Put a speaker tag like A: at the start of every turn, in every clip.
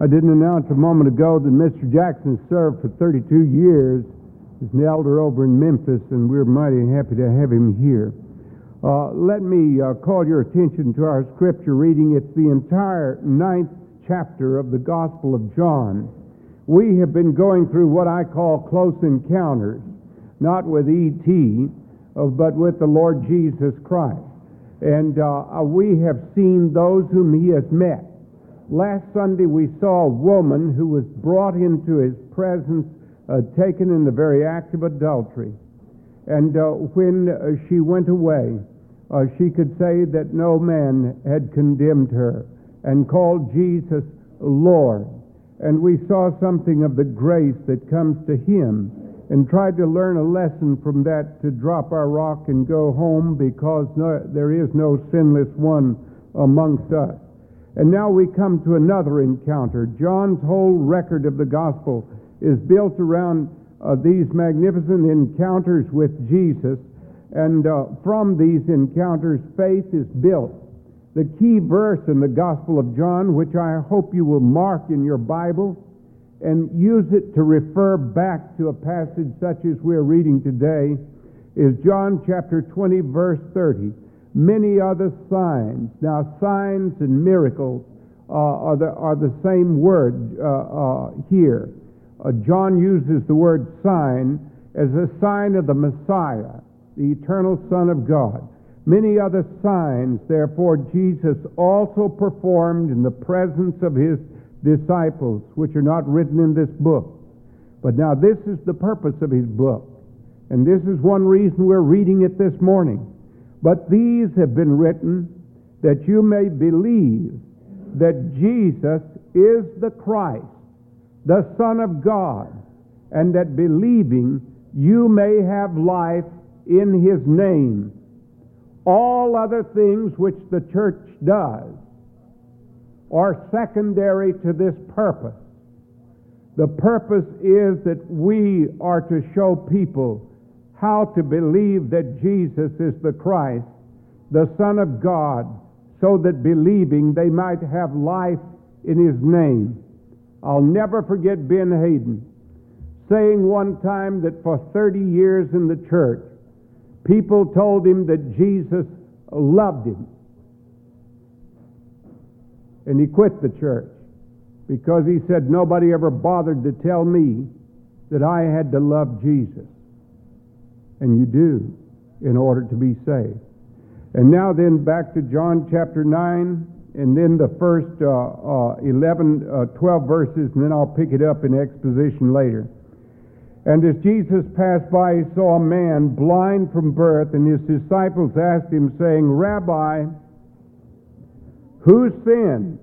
A: I didn't announce a moment ago that Mr. Jackson served for 32 years as an elder over in Memphis, and we're mighty happy to have him here. Uh, let me uh, call your attention to our scripture reading. It's the entire ninth chapter of the Gospel of John. We have been going through what I call close encounters, not with E.T., uh, but with the Lord Jesus Christ. And uh, we have seen those whom he has met. Last Sunday we saw a woman who was brought into his presence, uh, taken in the very act of adultery. And uh, when uh, she went away, uh, she could say that no man had condemned her and called Jesus Lord. And we saw something of the grace that comes to him and tried to learn a lesson from that to drop our rock and go home because no, there is no sinless one amongst us. And now we come to another encounter. John's whole record of the gospel is built around uh, these magnificent encounters with Jesus, and uh, from these encounters, faith is built. The key verse in the Gospel of John, which I hope you will mark in your Bible and use it to refer back to a passage such as we're reading today, is John chapter 20, verse 30 many other signs. Now, signs and miracles uh, are, the, are the same word uh, uh, here. Uh, John uses the word sign as a sign of the Messiah, the eternal Son of God. Many other signs, therefore, Jesus also performed in the presence of his disciples, which are not written in this book. But now, this is the purpose of his book. And this is one reason we're reading it this morning. But these have been written that you may believe that Jesus is the Christ, the Son of God, and that believing you may have life in his name. All other things which the church does are secondary to this purpose. The purpose is that we are to show people how to believe that Jesus is the Christ, the Son of God, so that believing they might have life in His name. I'll never forget Ben Haden saying one time that for 30 years in the church, people told him that Jesus loved him. And he quit the church because he said nobody ever bothered to tell me that I had to love Jesus and you do in order to be saved. And now, then, back to John chapter 9, and then the first uh, uh, 11, uh, 12 verses, and then I'll pick it up in exposition later. And as Jesus passed by, he saw a man blind from birth, and his disciples asked him, saying, Rabbi, who sinned,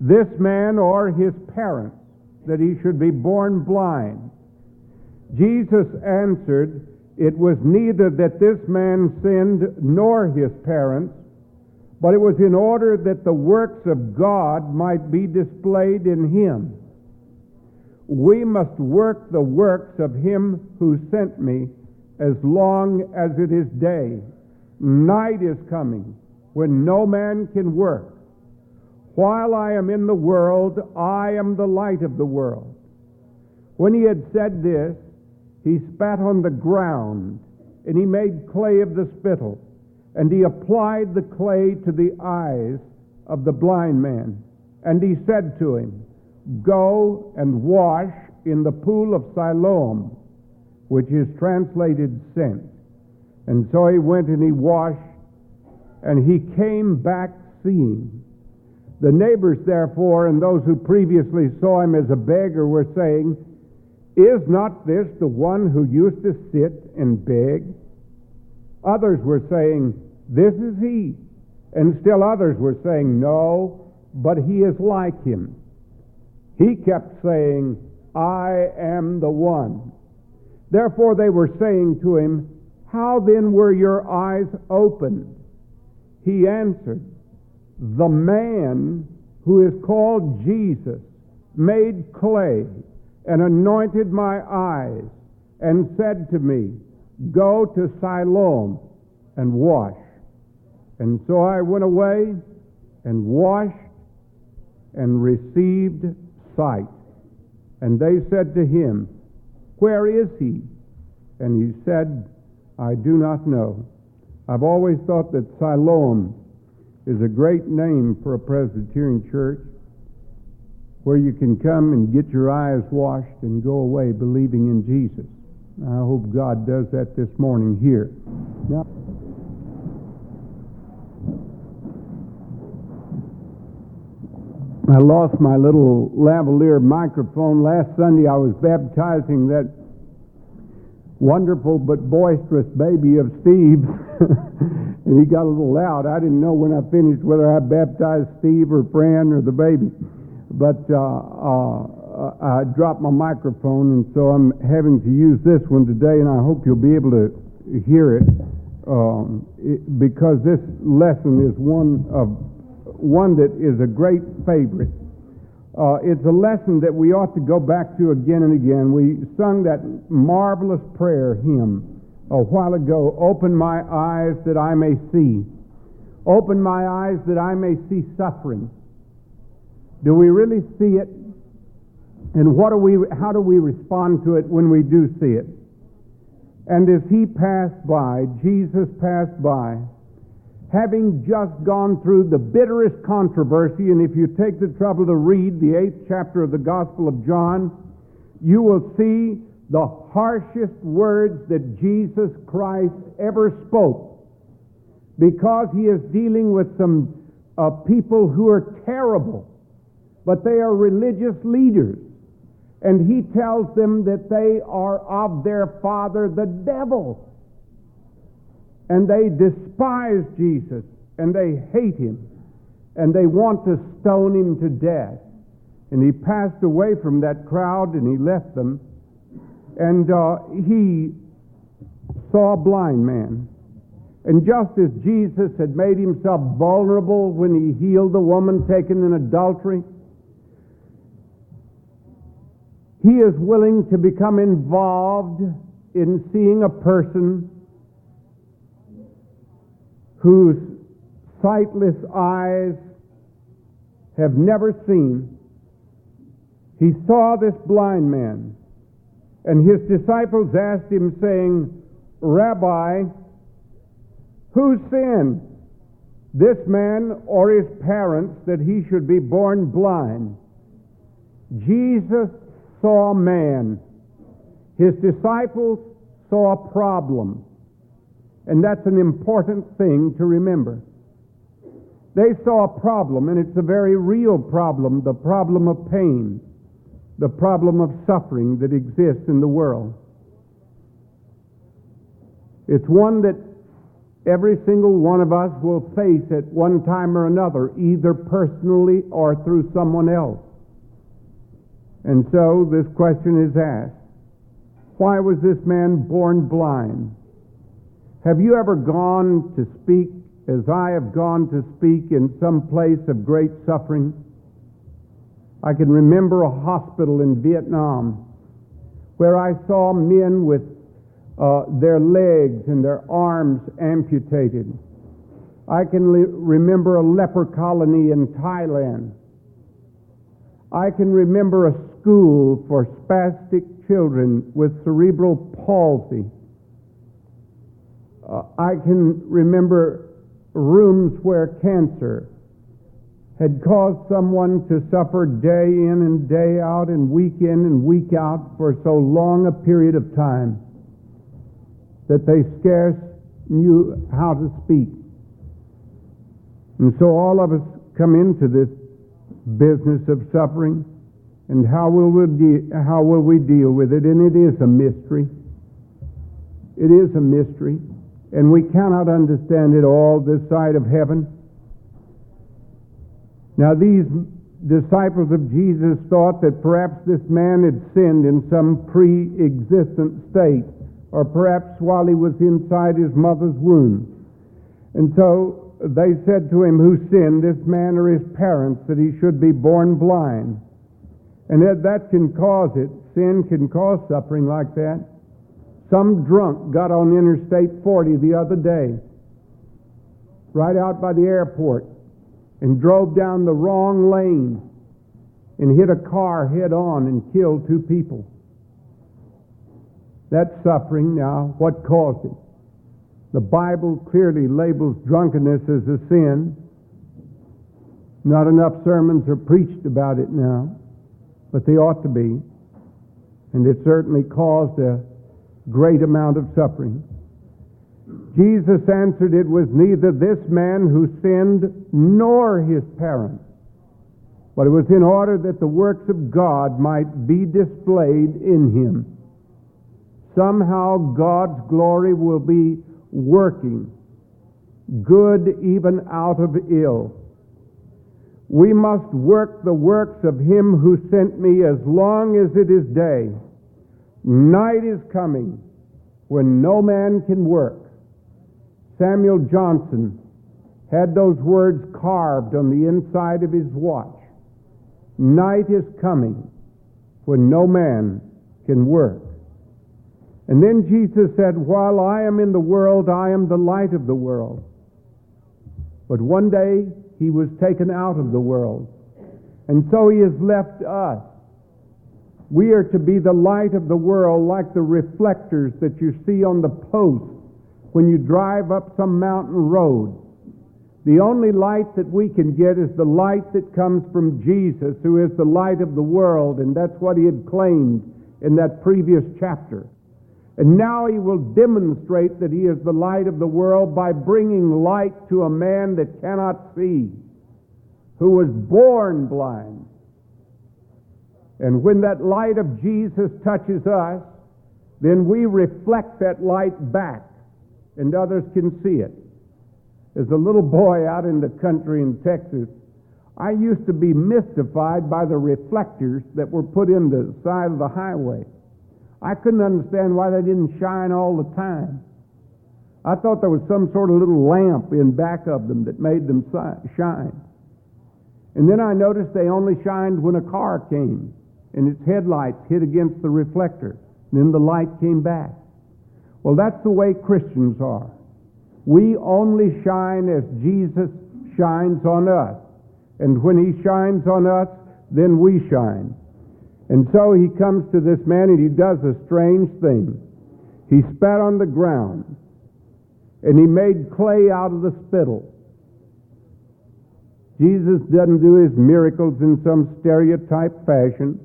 A: this man or his parents, that he should be born blind? Jesus answered, it was neither that this man sinned nor his parents, but it was in order that the works of God might be displayed in him. We must work the works of him who sent me as long as it is day. Night is coming when no man can work. While I am in the world, I am the light of the world. When he had said this, he spat on the ground, and he made clay of the spittle, and he applied the clay to the eyes of the blind man. And he said to him, Go and wash in the pool of Siloam, which is translated sent. And so he went and he washed, and he came back seeing. The neighbors, therefore, and those who previously saw him as a beggar were saying, is not this the one who used to sit and beg? Others were saying, This is he. And still others were saying, No, but he is like him. He kept saying, I am the one. Therefore they were saying to him, How then were your eyes opened? He answered, The man who is called Jesus made clay and anointed my eyes and said to me, Go to Siloam and wash. And so I went away and washed and received sight. And they said to him, Where is he? And he said, I do not know. I've always thought that Siloam is a great name for a Presbyterian church where you can come and get your eyes washed and go away believing in Jesus. I hope God does that this morning here. Now, I lost my little lavalier microphone. Last Sunday I was baptizing that wonderful but boisterous baby of Steve's, and he got a little loud. I didn't know when I finished whether I baptized Steve or Fran or the baby. But uh, uh, I dropped my microphone, and so I'm having to use this one today, and I hope you'll be able to hear it, um, it because this lesson is one of one that is a great favorite. Uh, it's a lesson that we ought to go back to again and again. We sung that marvelous prayer hymn a while ago Open my eyes that I may see. Open my eyes that I may see suffering. Do we really see it? And what do we, how do we respond to it when we do see it? And as he passed by, Jesus passed by, having just gone through the bitterest controversy, and if you take the trouble to read the eighth chapter of the Gospel of John, you will see the harshest words that Jesus Christ ever spoke because he is dealing with some uh, people who are terrible, but they are religious leaders. And he tells them that they are of their father, the devil and they despise Jesus and they hate him and they want to stone him to death. And he passed away from that crowd and he left them. And uh, he saw a blind man. And just as Jesus had made himself vulnerable when he healed the woman taken in adultery, he is willing to become involved in seeing a person whose sightless eyes have never seen. He saw this blind man, and his disciples asked him, saying, Rabbi, who sinned, this man or his parents, that he should be born blind? Jesus saw man. His disciples saw a problem. And that's an important thing to remember. They saw a problem, and it's a very real problem the problem of pain, the problem of suffering that exists in the world. It's one that every single one of us will face at one time or another, either personally or through someone else. And so this question is asked Why was this man born blind? Have you ever gone to speak as I have gone to speak in some place of great suffering? I can remember a hospital in Vietnam where I saw men with uh, their legs and their arms amputated. I can le- remember a leper colony in Thailand. I can remember a school for spastic children with cerebral palsy uh, I can remember rooms where cancer had caused someone to suffer day in and day out and week in and week out for so long a period of time that they scarce knew how to speak. And so all of us come into this business of suffering, and how will we, de- how will we deal with it? And it is a mystery. It is a mystery and we cannot understand it all this side of heaven. Now, these disciples of Jesus thought that perhaps this man had sinned in some pre existent state, or perhaps while he was inside his mother's womb. And so they said to him, Who sinned, this man or his parents, that he should be born blind? And that, that can cause it. Sin can cause suffering like that. Some drunk got on Interstate 40 the other day, right out by the airport, and drove down the wrong lane and hit a car head on and killed two people. That's suffering now. What caused it? The Bible clearly labels drunkenness as a sin. Not enough sermons are preached about it now, but they ought to be. And it certainly caused a great amount of suffering. Jesus answered, It was neither this man who sinned nor his parents, but it was in order that the works of God might be displayed in him. Somehow God's glory will be working, good even out of ill. We must work the works of him who sent me as long as it is day. Night is coming when no man can work. Samuel Johnson had those words carved on the inside of his watch. Night is coming when no man can work. And then Jesus said, While I am in the world, I am the light of the world. But one day he was taken out of the world. And so he has left us. We are to be the light of the world like the reflectors that you see on the posts when you drive up some mountain road. The only light that we can get is the light that comes from Jesus, who is the light of the world, and that's what he had claimed in that previous chapter. And now he will demonstrate that he is the light of the world by bringing light to a man that cannot see, who was born blind. And when that light of Jesus touches us, then we reflect that light back, and others can see it. As a little boy out in the country in Texas, I used to be mystified by the reflectors that were put in the side of the highway. I couldn't understand why they didn't shine all the time. I thought there was some sort of little lamp in back of them that made them shine. And then I noticed they only shined when a car came and its headlights hit against the reflector. Then the light came back. Well, that's the way Christians are. We only shine as Jesus shines on us. And when he shines on us, then we shine. And so he comes to this man and he does a strange thing. He spat on the ground and he made clay out of the spittle. Jesus doesn't do his miracles in some stereotype fashion.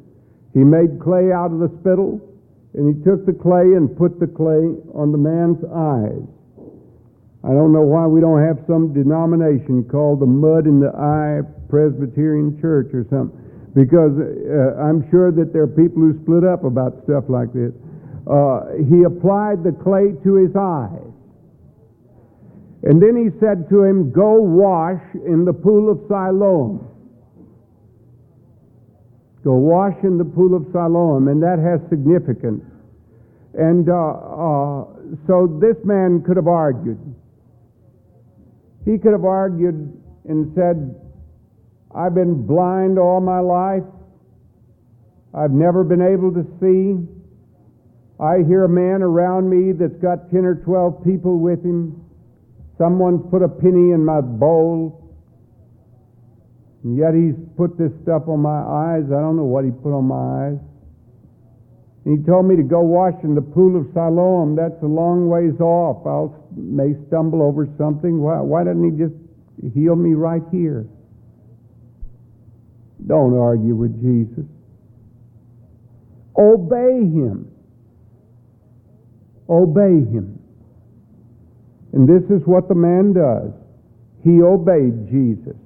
A: He made clay out of the spittle and he took the clay and put the clay on the man's eyes. I don't know why we don't have some denomination called the Mud in the Eye Presbyterian Church or something because uh, I'm sure that there are people who split up about stuff like this. Uh, he applied the clay to his eyes. And then he said to him, Go wash in the pool of Siloam. Go wash in the pool of Siloam. And that has significance. And uh, uh so this man could have argued. He could have argued and said, I've been blind all my life. I've never been able to see. I hear a man around me that's got 10 or 12 people with him. Someone's put a penny in my bowl. And yet he's put this stuff on my eyes. I don't know what he put on my eyes. And he told me to go wash in the pool of Siloam. That's a long ways off. I may stumble over something. Why, why doesn't he just heal me right here? Don't argue with Jesus. Obey him. Obey him. And this is what the man does. He obeyed Jesus.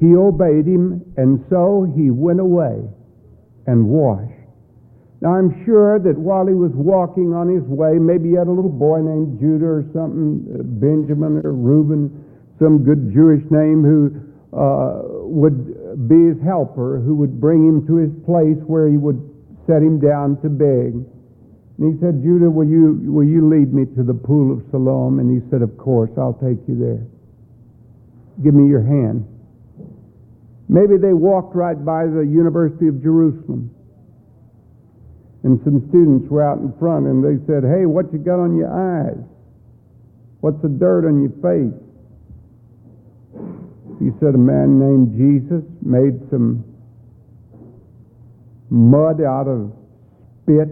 A: He obeyed him, and so he went away and washed. Now, I'm sure that while he was walking on his way, maybe he had a little boy named Judah or something, uh, Benjamin or Reuben, some good Jewish name who uh, would be his helper who would bring him to his place where he would set him down to beg. And he said, Judah, will you, will you lead me to the pool of Siloam? And he said, Of course, I'll take you there. Give me your hand. Maybe they walked right by the University of Jerusalem. And some students were out in front and they said, Hey, what you got on your eyes? What's the dirt on your face? He said a man named Jesus made some mud out of spit,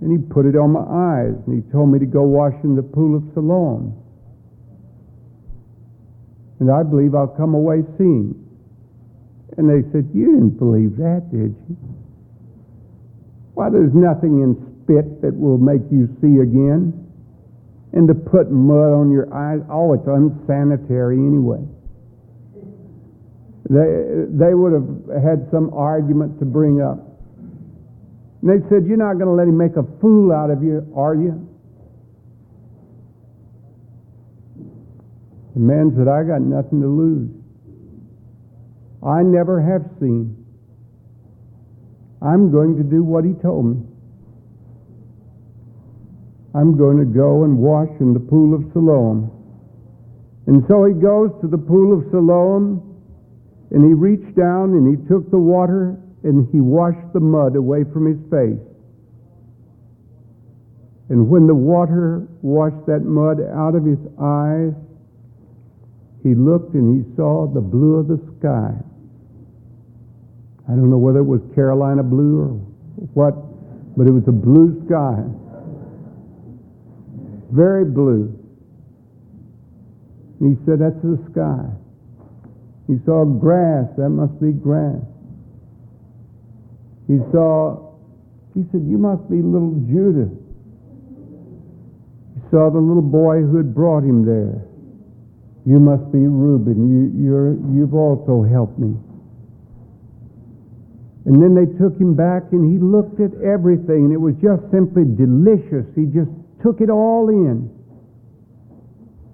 A: and he put it on my eyes, and he told me to go wash in the pool of Siloam. And I believe I'll come away seeing. And they said, You didn't believe that, did you? Why, there's nothing in spit that will make you see again. And to put mud on your eyes, oh, it's unsanitary anyway. They, they would have had some argument to bring up. And they said, You're not going to let him make a fool out of you, are you? The man said, I got nothing to lose. I never have seen. I'm going to do what he told me. I'm going to go and wash in the pool of Siloam. And so he goes to the pool of Siloam, and he reached down and he took the water and he washed the mud away from his face. And when the water washed that mud out of his eyes, he looked and he saw the blue of the sky. I don't know whether it was Carolina blue or what, but it was a blue sky. Very blue. And he said, That's the sky. He saw grass. That must be grass. He saw, he said, You must be little Judah. He saw the little boy who had brought him there. You must be Reuben. You, you're, you've also helped me. And then they took him back and he looked at everything and it was just simply delicious. He just took it all in.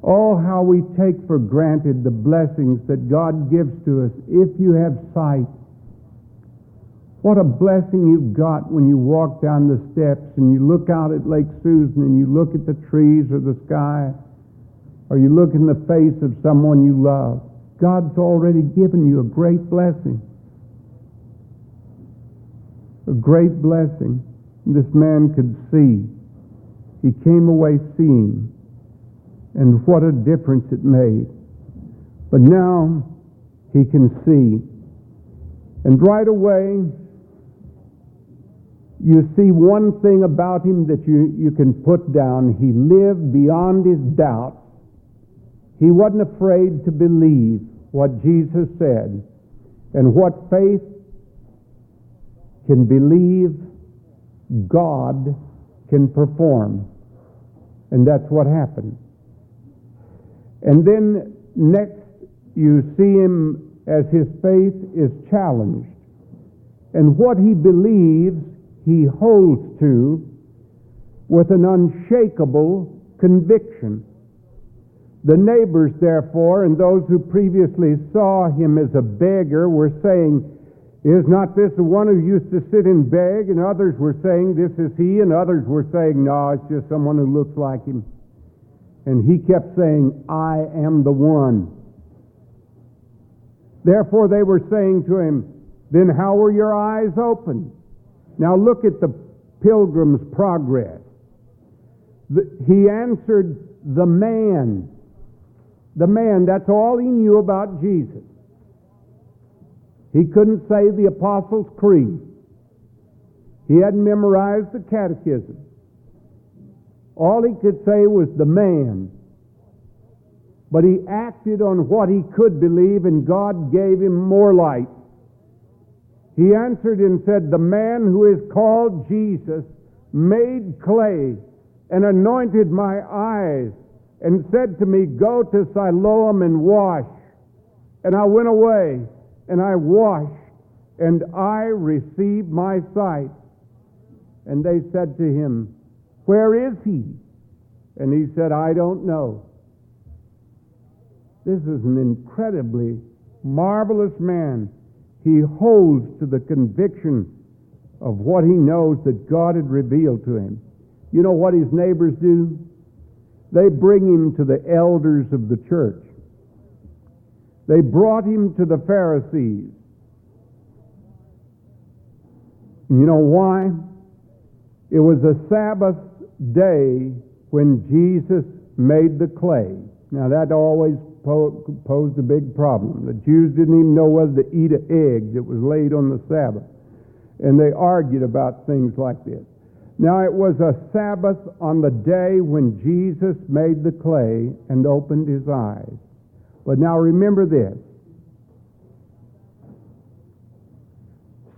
A: Oh, how we take for granted the blessings that God gives to us if you have sight. What a blessing you've got when you walk down the steps and you look out at Lake Susan and you look at the trees or the sky or you look in the face of someone you love. God's already given you a great blessing a great blessing. This man could see. He came away seeing. And what a difference it made. But now he can see. And right away, you see one thing about him that you, you can put down. He lived beyond his doubt. He wasn't afraid to believe what Jesus said and what faith can believe God can perform. And that's what happened. And then next, you see him as his faith is challenged. And what he believes, he holds to with an unshakable conviction. The neighbors, therefore, and those who previously saw him as a beggar were saying, is not this the one who used to sit and beg? And others were saying, This is he. And others were saying, No, it's just someone who looks like him. And he kept saying, I am the one. Therefore, they were saying to him, Then how were your eyes opened? Now look at the pilgrim's progress. The, he answered, The man. The man, that's all he knew about Jesus. He couldn't say the Apostles' Creed. He hadn't memorized the catechism. All he could say was the man. But he acted on what he could believe, and God gave him more light. He answered and said, The man who is called Jesus made clay and anointed my eyes and said to me, Go to Siloam and wash. And I went away and I washed, and I received my sight. And they said to him, Where is he? And he said, I don't know. This is an incredibly marvelous man. He holds to the conviction of what he knows that God had revealed to him. You know what his neighbors do? They bring him to the elders of the church. They brought him to the Pharisees. You know why? It was a Sabbath day when Jesus made the clay. Now that always posed a big problem. The Jews didn't even know whether to eat an egg that was laid on the Sabbath. and they argued about things like this. Now it was a Sabbath on the day when Jesus made the clay and opened his eyes. But now remember this.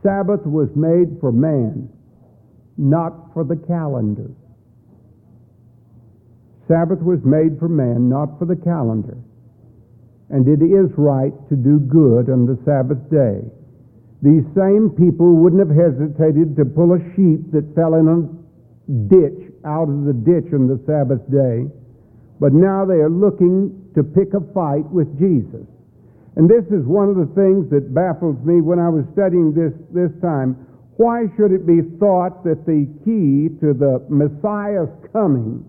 A: Sabbath was made for man, not for the calendar. Sabbath was made for man, not for the calendar. And it is right to do good on the Sabbath day. These same people wouldn't have hesitated to pull a sheep that fell in a ditch out of the ditch on the Sabbath day, but now they are looking to pick a fight with Jesus. And this is one of the things that baffles me when I was studying this this time. Why should it be thought that the key to the Messiah's coming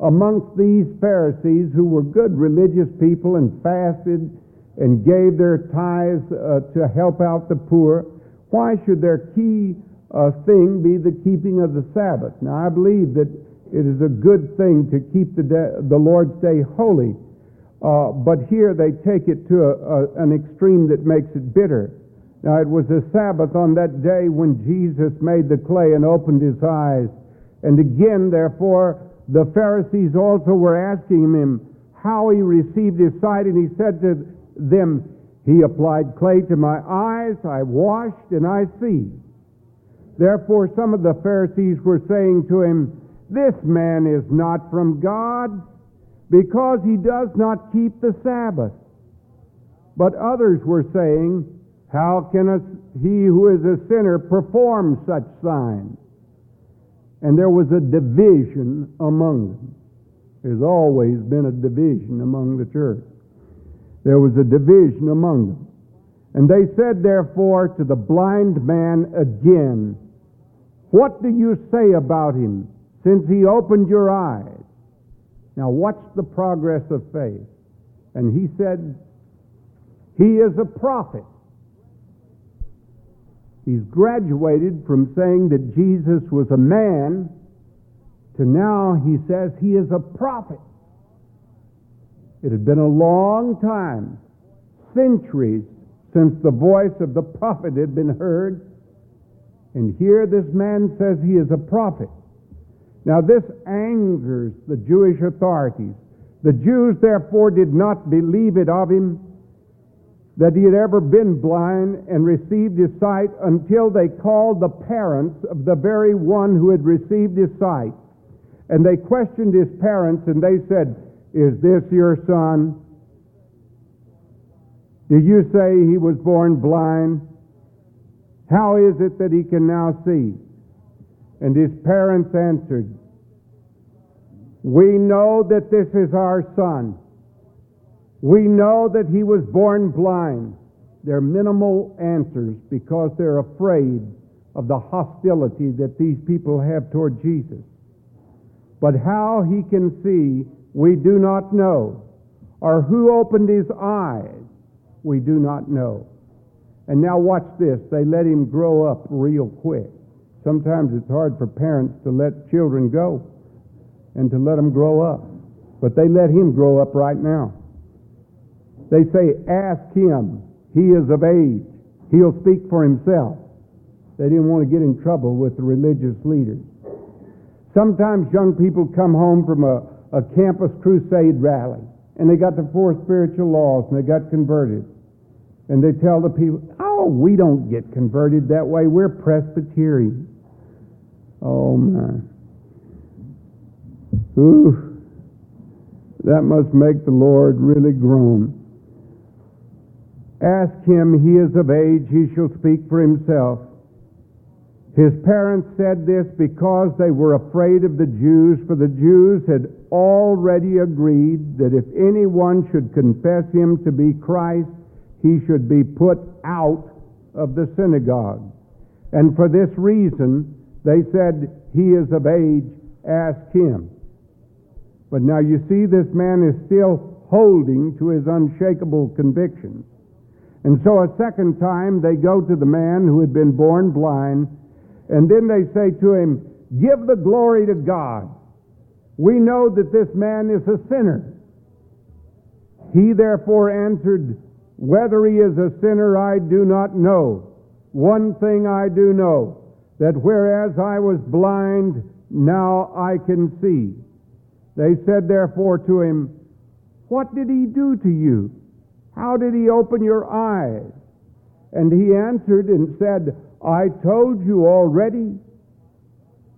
A: amongst these Pharisees who were good religious people and fasted and gave their tithes uh, to help out the poor, why should their key uh, thing be the keeping of the Sabbath? Now, I believe that it is a good thing to keep the, de- the Lord's Day holy, uh, but here they take it to a, a, an extreme that makes it bitter. Now, it was a Sabbath on that day when Jesus made the clay and opened his eyes. And again, therefore, the Pharisees also were asking him how he received his sight, and he said to them, He applied clay to my eyes, I washed, and I see. Therefore, some of the Pharisees were saying to him, This man is not from God, because he does not keep the Sabbath. But others were saying, How can a, he who is a sinner perform such signs? And there was a division among them. There's always been a division among the church. There was a division among them. And they said, therefore, to the blind man again, What do you say about him since he opened your eyes? Now, watch the progress of faith. And he said, He is a prophet. He's graduated from saying that Jesus was a man to now he says he is a prophet. It had been a long time, centuries, since the voice of the prophet had been heard. And here this man says he is a prophet. Now, this angers the Jewish authorities. The Jews, therefore, did not believe it of him that he had ever been blind and received his sight until they called the parents of the very one who had received his sight. And they questioned his parents and they said, Is this your son? Did you say he was born blind? How is it that he can now see? And his parents answered, We know that this is our son we know that he was born blind. They're minimal answers because they're afraid of the hostility that these people have toward Jesus. But how he can see, we do not know. Or who opened his eyes, we do not know. And now watch this. They let him grow up real quick. Sometimes it's hard for parents to let children go and to let them grow up. But they let him grow up right now. They say, ask him. He is of age. He'll speak for himself. They didn't want to get in trouble with the religious leaders. Sometimes young people come home from a, a campus crusade rally and they got the four spiritual laws and they got converted. And they tell the people, oh, we don't get converted that way. We're Presbyterian. Oh, my. Ooh, that must make the Lord really groan. Ask him, he is of age, he shall speak for himself. His parents said this because they were afraid of the Jews, for the Jews had already agreed that if anyone should confess him to be Christ, he should be put out of the synagogue. And for this reason, they said, He is of age, ask him. But now you see, this man is still holding to his unshakable convictions. And so a second time they go to the man who had been born blind, and then they say to him, Give the glory to God. We know that this man is a sinner. He therefore answered, Whether he is a sinner, I do not know. One thing I do know, that whereas I was blind, now I can see. They said therefore to him, What did he do to you? How did he open your eyes? And he answered and said, I told you already,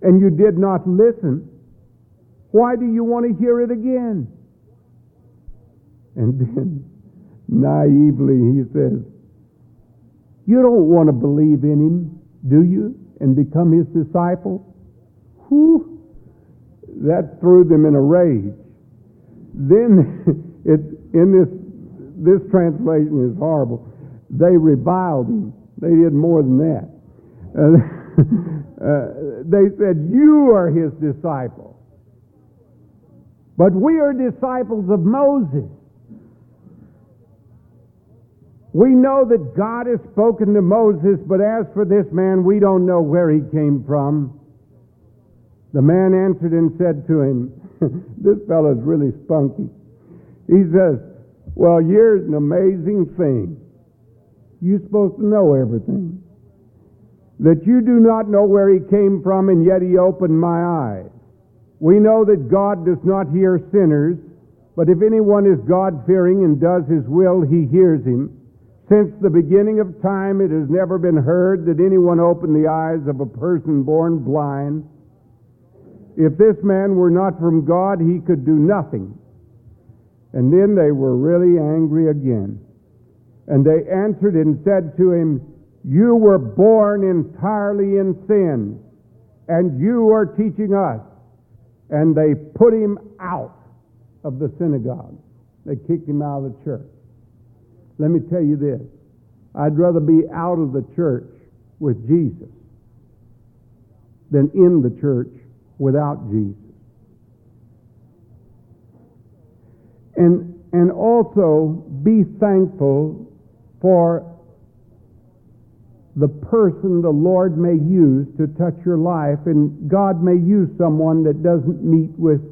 A: and you did not listen. Why do you want to hear it again? And then naively he says, You don't want to believe in him, do you? And become his disciple? Whew, that threw them in a rage. Then it, in this, this translation is horrible. They reviled him. They did more than that. Uh, uh, they said, You are his disciple. But we are disciples of Moses. We know that God has spoken to Moses, but as for this man, we don't know where he came from. The man answered and said to him, This fellow's really spunky. He says, Well, here's an amazing thing. You're supposed to know everything. That you do not know where he came from, and yet he opened my eyes. We know that God does not hear sinners, but if anyone is God fearing and does his will, he hears him. Since the beginning of time, it has never been heard that anyone opened the eyes of a person born blind. If this man were not from God, he could do nothing. And then they were really angry again. And they answered and said to him, You were born entirely in sin, and you are teaching us. And they put him out of the synagogue. They kicked him out of the church. Let me tell you this I'd rather be out of the church with Jesus than in the church without Jesus. And, and also be thankful for the person the Lord may use to touch your life, and God may use someone that doesn't meet with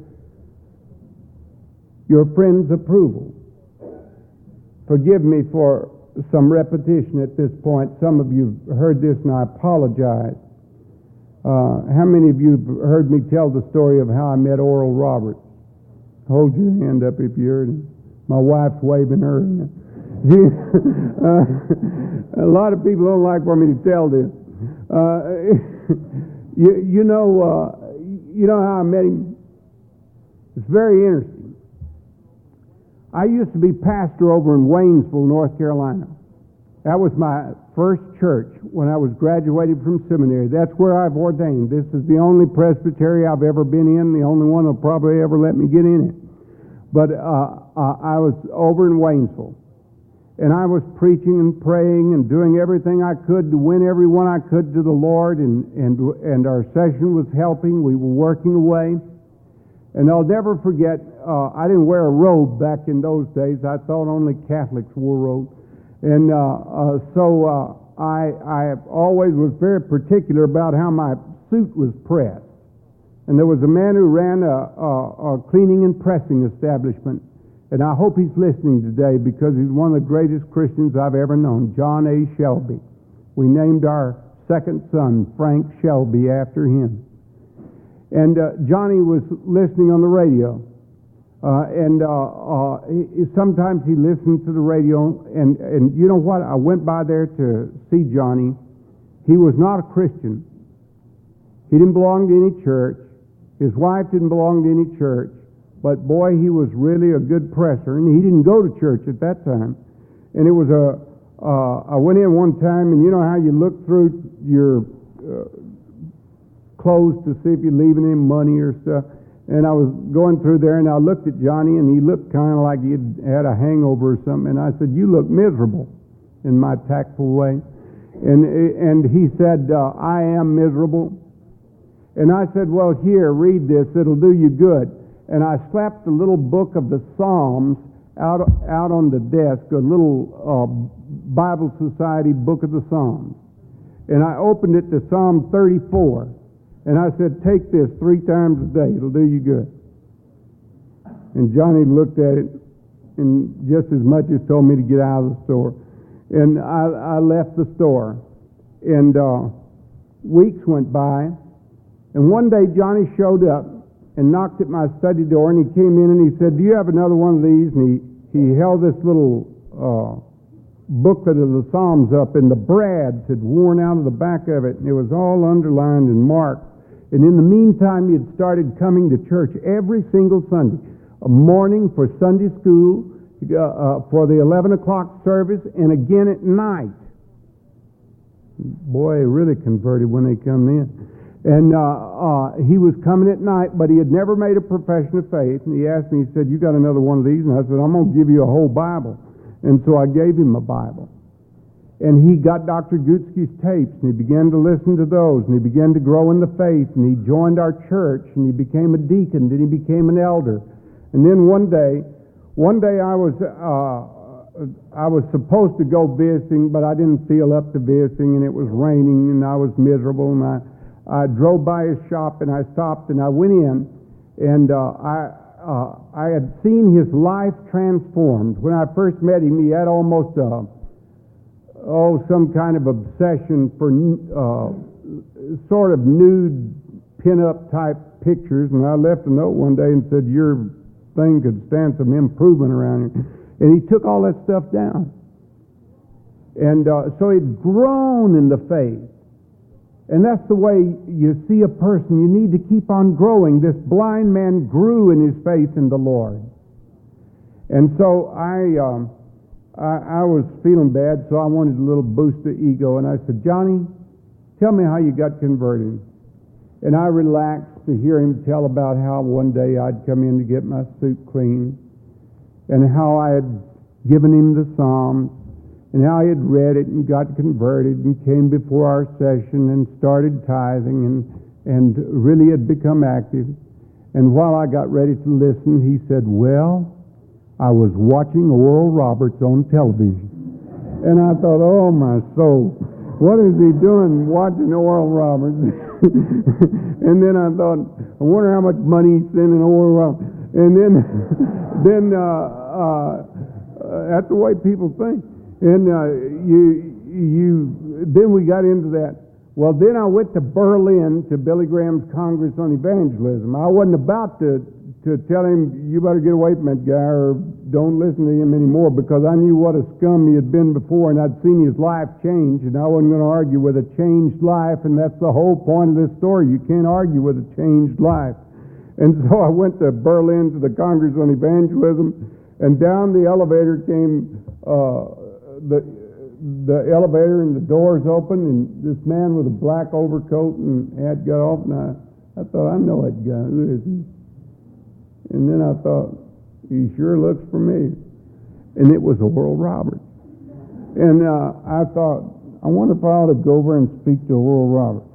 A: your friend's approval. Forgive me for some repetition at this point. Some of you heard this, and I apologize. Uh, how many of you heard me tell the story of how I met Oral Roberts? Hold your hand up if you heard it. My wife's waving her. uh, a lot of people don't like for me to tell this. Uh, you, you know, uh, you know how I met him. It's very interesting. I used to be pastor over in Waynesville, North Carolina. That was my first church when I was graduated from seminary. That's where I've ordained. This is the only presbytery I've ever been in, the only one that'll probably ever let me get in it. But uh, uh, I was over in Waynesville. And I was preaching and praying and doing everything I could to win everyone I could to the Lord, and, and, and our session was helping. We were working away. And I'll never forget, uh, I didn't wear a robe back in those days. I thought only Catholics wore robes. And uh, uh, so uh, I, I always was very particular about how my suit was pressed. And there was a man who ran a, a, a cleaning and pressing establishment. And I hope he's listening today because he's one of the greatest Christians I've ever known, John A. Shelby. We named our second son, Frank Shelby, after him. And uh, Johnny was listening on the radio. Uh, and uh, uh, he, sometimes he listened to the radio. And, and you know what? I went by there to see Johnny. He was not a Christian. He didn't belong to any church. His wife didn't belong to any church. But boy, he was really a good presser. And he didn't go to church at that time. And it was a, uh, I went in one time, and you know how you look through your uh, clothes to see if you're leaving him money or stuff. And I was going through there and I looked at Johnny and he looked kind of like he had a hangover or something. And I said, You look miserable in my tactful way. And, and he said, uh, I am miserable. And I said, Well, here, read this. It'll do you good. And I slapped the little book of the Psalms out, out on the desk, a little uh, Bible Society book of the Psalms. And I opened it to Psalm 34. And I said, Take this three times a day, it'll do you good. And Johnny looked at it and just as much as told me to get out of the store. And I, I left the store. and uh, weeks went by, and one day Johnny showed up and knocked at my study door, and he came in and he said, "Do you have another one of these?" And he he held this little uh, booklet of the Psalms up, and the brads had worn out of the back of it, and it was all underlined and marked. And in the meantime, he had started coming to church every single Sunday, morning for Sunday school, uh, uh, for the 11 o'clock service, and again at night. Boy, really converted when they come in. And uh, uh, he was coming at night, but he had never made a profession of faith. And he asked me, he said, You got another one of these? And I said, I'm going to give you a whole Bible. And so I gave him a Bible. And he got Dr. Gutsky's tapes, and he began to listen to those, and he began to grow in the faith, and he joined our church, and he became a deacon, then he became an elder. And then one day, one day I was, uh, I was supposed to go visiting, but I didn't feel up to visiting, and it was raining, and I was miserable, and I, I drove by his shop, and I stopped, and I went in, and uh, I, uh, I had seen his life transformed. When I first met him, he had almost a, oh, some kind of obsession for uh, sort of nude pin-up type pictures, and I left a note one day and said, your thing could stand some improvement around here. And he took all that stuff down. And uh, so he'd grown in the faith. And that's the way you see a person. You need to keep on growing. This blind man grew in his faith in the Lord. And so I, um, I, I, was feeling bad, so I wanted a little boost of ego. And I said, Johnny, tell me how you got converted. And I relaxed to hear him tell about how one day I'd come in to get my suit cleaned and how I had given him the Psalms and how he had read it and got converted and came before our session and started tithing and, and really had become active. And while I got ready to listen, he said, Well, I was watching Oral Roberts on television. And I thought, oh my soul, what is he doing watching Oral Roberts? and then I thought, I wonder how much money he's sending Oral Roberts. And then, then uh, uh, that's the way people think. And uh, you, you, then we got into that. Well, then I went to Berlin to Billy Graham's Congress on Evangelism. I wasn't about to, to tell him, you better get away from that guy or don't listen to him anymore because I knew what a scum he had been before and I'd seen his life change and I wasn't going to argue with a changed life and that's the whole point of this story. You can't argue with a changed life. And so I went to Berlin to the Congress on Evangelism and down the elevator came uh, the the elevator and the doors open, and this man with a black overcoat and hat got off, and I, I thought, I know that guy. Who is he? And then I thought, he sure looks familiar. And it was Oral Roberts. And uh, I thought, I wonder if I ought to go over and speak to Oral Roberts.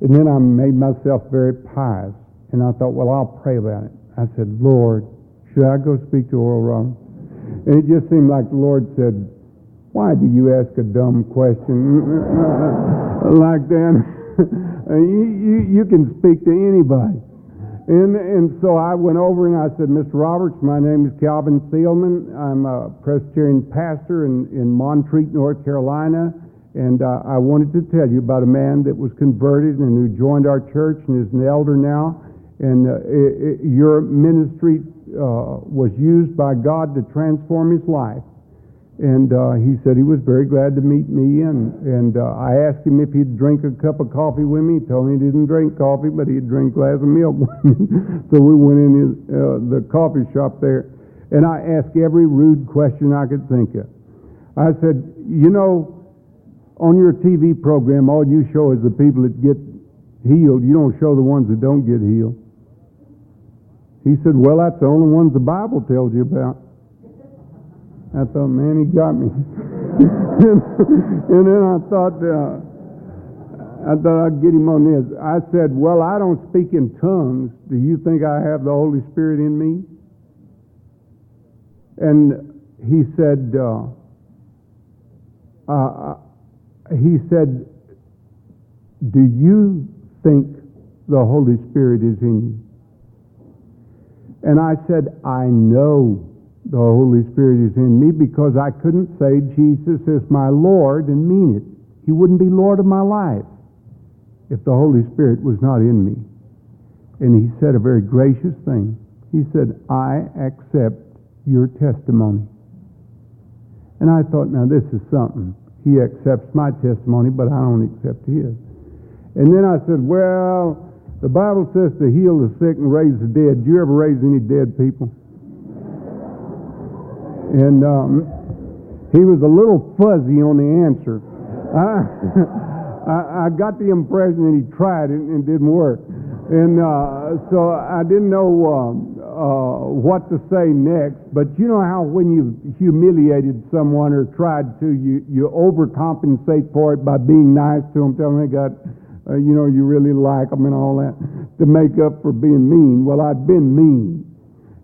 A: And then I made myself very pious. And I thought, well, I'll pray about it. I said, Lord, should I go speak to Oral Roberts? And it just seemed like the Lord said, why do you ask a dumb question like that? you, you, you can speak to anybody. And, and so I went over and I said, Mr. Roberts, my name is Calvin Thielman. I'm a Presbyterian pastor in, in Montreat, North Carolina. And uh, I wanted to tell you about a man that was converted and who joined our church and is an elder now. And uh, it, it, your ministry uh, was used by God to transform his life. And uh, he said he was very glad to meet me. And, and uh, I asked him if he'd drink a cup of coffee with me. He told me he didn't drink coffee, but he'd drink a glass of milk with me. so we went in his, uh, the coffee shop there, and I asked every rude question I could think of. I said, You know, on your TV program, all you show is the people that get healed. You don't show the ones that don't get healed. He said, Well, that's the only ones the Bible tells you about. I thought, man, he got me. and then I thought, uh, I thought I'd get him on this. I said, well, I don't speak in tongues. Do you think I have the Holy Spirit in me? And he said, uh, uh, he said, do you think the Holy Spirit is in you? And I said, I know the Holy Spirit is in me because I couldn't say Jesus is my Lord and mean it. He wouldn't be Lord of my life if the Holy Spirit was not in me. And he said a very gracious thing. He said, I accept your testimony. And I thought, now this is something. He accepts my testimony, but I don't accept his. And then I said, well, the Bible says to heal the sick and raise the dead. Do you ever raise any dead people? And um, he was a little fuzzy on the answer. I, I, got the impression that he tried and it didn't work. And uh, so I didn't know um, uh, what to say next. But you know how when you've humiliated someone or tried to, you, you overcompensate for it by being nice to them, telling them, God, uh, you know, you really like them and all that, to make up for being mean. Well, I'd been mean,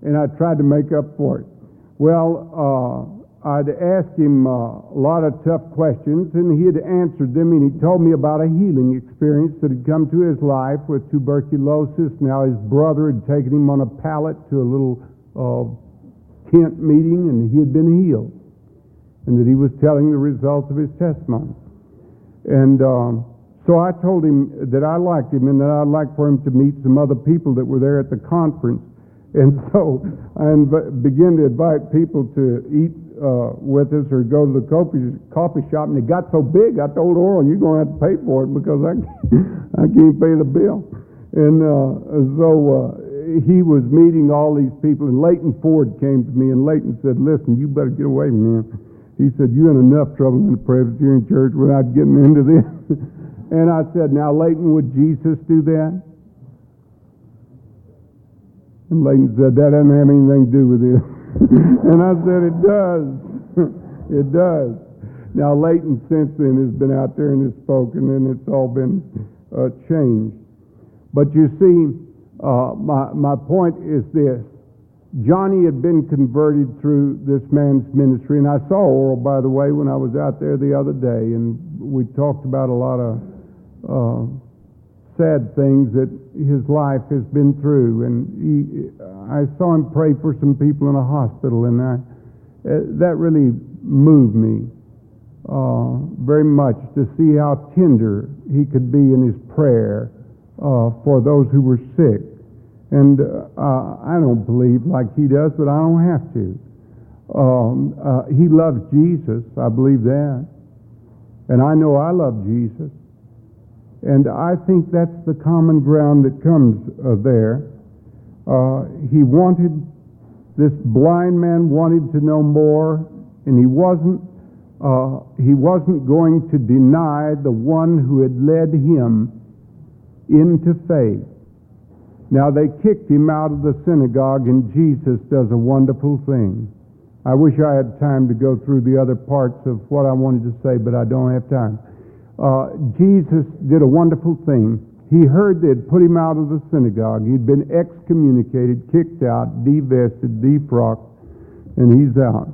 A: and I tried to make up for it. Well, uh, I'd asked him uh, a lot of tough questions, and he had answered them, and he told me about a healing experience that had come to his life with tuberculosis. Now, his brother had taken him on a pallet to a little uh, tent meeting, and he had been healed, and that he was telling the results of his testimony. And um, so I told him that I liked him and that I'd like for him to meet some other people that were there at the conference. And so I inv- began to invite people to eat uh, with us or go to the coffee, coffee shop, and it got so big, I told Oral, you're going to have to pay for it because I, I can't pay the bill. And uh, so uh, he was meeting all these people, and Leighton Ford came to me, and Leighton said, listen, you better get away him. He said, you're in enough trouble in the Presbyterian church without getting into this. and I said, now, Leighton, would Jesus do that? And Leighton said, that doesn't have anything to do with it. and I said, it does. it does. Now, Leighton since then has been out there and has spoken, and it's all been uh, changed. But you see, uh, my, my point is this. Johnny had been converted through this man's ministry, and I saw Oral, by the way, when I was out there the other day, and we talked about a lot of uh, sad things that his life has been through. And he, I saw him pray for some people in a hospital, and I, uh, that really moved me uh, very much to see how tender he could be in his prayer uh, for those who were sick. And uh, I don't believe like he does, but I don't have to. Um, uh, he loves Jesus, I believe that. And I know I love Jesus. And I think that's the common ground that comes uh, there. Uh, he wanted, this blind man wanted to know more, and he wasn't, uh, he wasn't going to deny the one who had led him into faith. Now they kicked him out of the synagogue, and Jesus does a wonderful thing. I wish I had time to go through the other parts of what I wanted to say, but I don't have time uh, Jesus did a wonderful thing. He heard they'd put him out of the synagogue. He'd been excommunicated, kicked out, divested, defrocked, and he's out.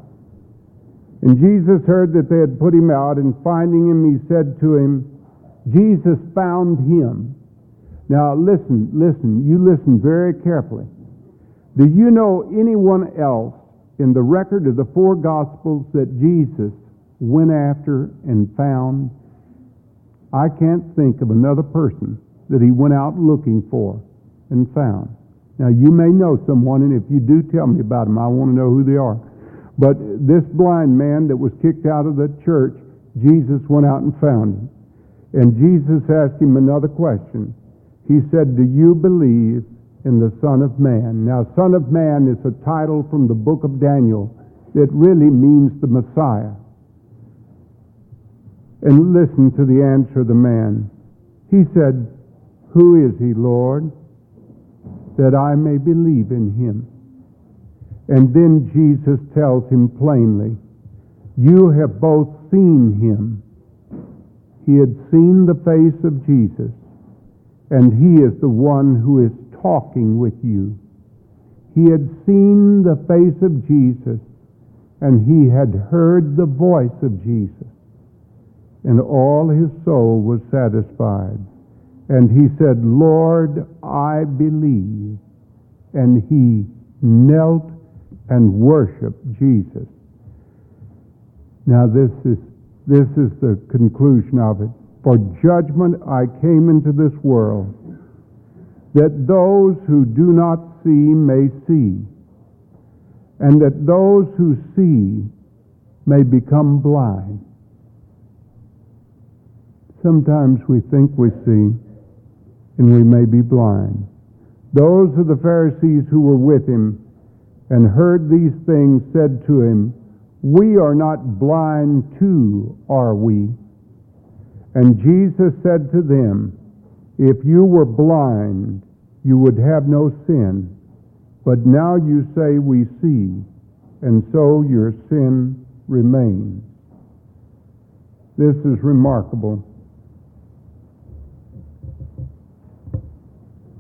A: And Jesus heard that they had put him out, and finding him, he said to him, Jesus found him. Now listen, listen, you listen very carefully. Do you know anyone else in the record of the four Gospels that Jesus went after and found? I can't think of another person that he went out looking for and found. Now, you may know someone, and if you do, tell me about them. I want to know who they are. But this blind man that was kicked out of the church, Jesus went out and found him. And Jesus asked him another question. He said, Do you believe in the Son of Man? Now, Son of Man is a title from the book of Daniel that really means the Messiah and listen to the answer of the man. He said, Who is he, Lord, that I may believe in him? And then Jesus tells him plainly, You have both seen him. He had seen the face of Jesus, and he is the one who is talking with you. He had seen the face of Jesus, and he had heard the voice of Jesus and all his soul was satisfied. And he said, Lord, I believe. And he knelt and worshiped Jesus. Now, this is this is the conclusion of it. For judgment I came into this world, that those who do not see may see, and that those who see may become blind. Sometimes we think we see, and we may be blind. Those of the Pharisees who were with him and heard these things said to him, We are not blind too, are we? And Jesus said to them, If you were blind, you would have no sin. But now you say, We see, and so your sin remains. This is remarkable.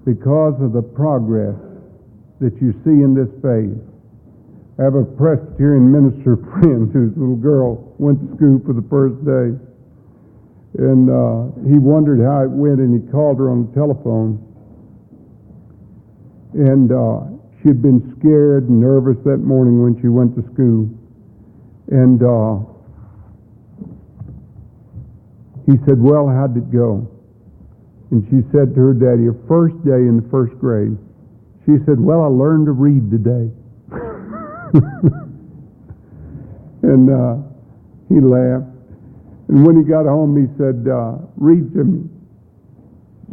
A: Because of the progress that you see in this faith. I have a Presbyterian minister friend whose little girl went to school for the first day. And uh, he wondered how it went, and he called her on the telephone. And uh, she had been scared and nervous that morning when she went to school. And uh, he said, Well, how did it go? And she said to her daddy, her first day in the first grade, she said, Well, I learned to read today. and uh, he laughed. And when he got home, he said, uh, Read to me.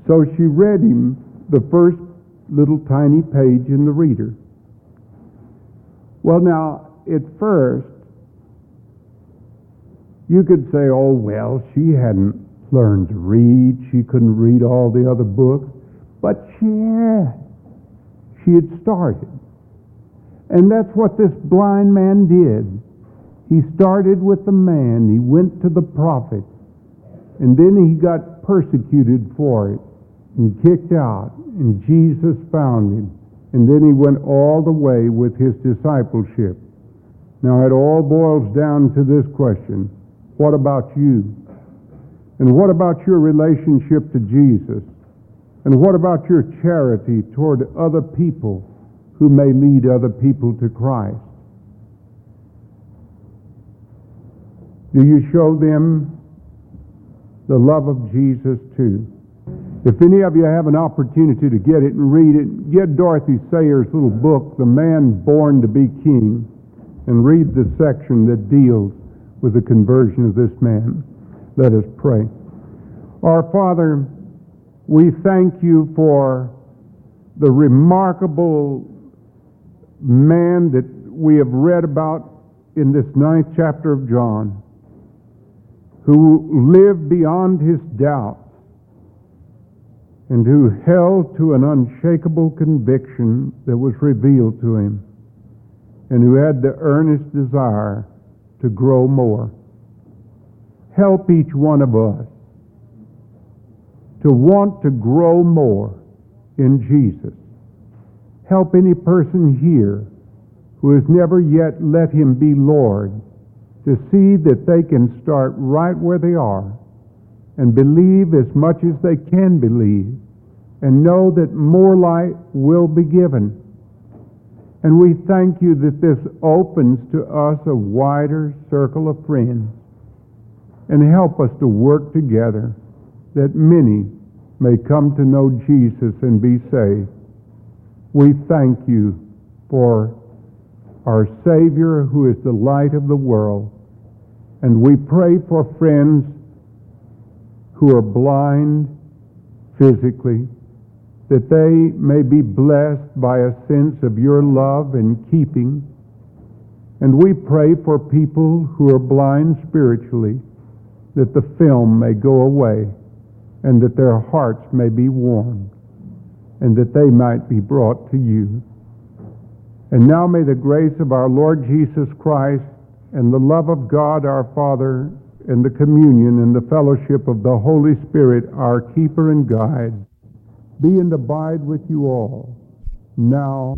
A: So she read him the first little tiny page in the reader. Well, now, at first, you could say, oh, well, she hadn't learned to read. She couldn't read all the other books, but she had. She had started. And that's what this blind man did. He started with the man, he went to the prophet, and then he got persecuted for it and kicked out, and Jesus found him. And then he went all the way with his discipleship. Now it all boils down to this question What about you? And what about your relationship to Jesus? And what about your charity toward other people who may lead other people to Christ? Do you show them the love of Jesus too? If any of you have an opportunity to get it and read it, get Dorothy Sayers' little book, The Man Born to Be King, and read the section that deals with the conversion of this man. Let us pray. Our Father, we thank you for the remarkable man that we have read about in this ninth chapter of John, who lived beyond his doubts and who held to an unshakable conviction that was revealed to him, and who had the earnest desire to grow more. Help each one of us to want to grow more in Jesus. Help any person here who has never yet let him be Lord to see that they can start right where they are and believe as much as they can believe and know that more light will be given. And we thank you that this opens to us a wider circle of friends and help us to work together that many may come to know Jesus and be saved. We thank you for our Savior who is the light of the world. And we pray for friends who are blind physically, that they may be blessed by a sense of your love and keeping. And we pray for people who are blind spiritually, that the film may go away and that their hearts may be warmed and that they might be brought to you. And now may the grace of our Lord Jesus Christ and the love of God our Father and the communion and the fellowship of the Holy Spirit, our keeper and guide, be and abide with you all, now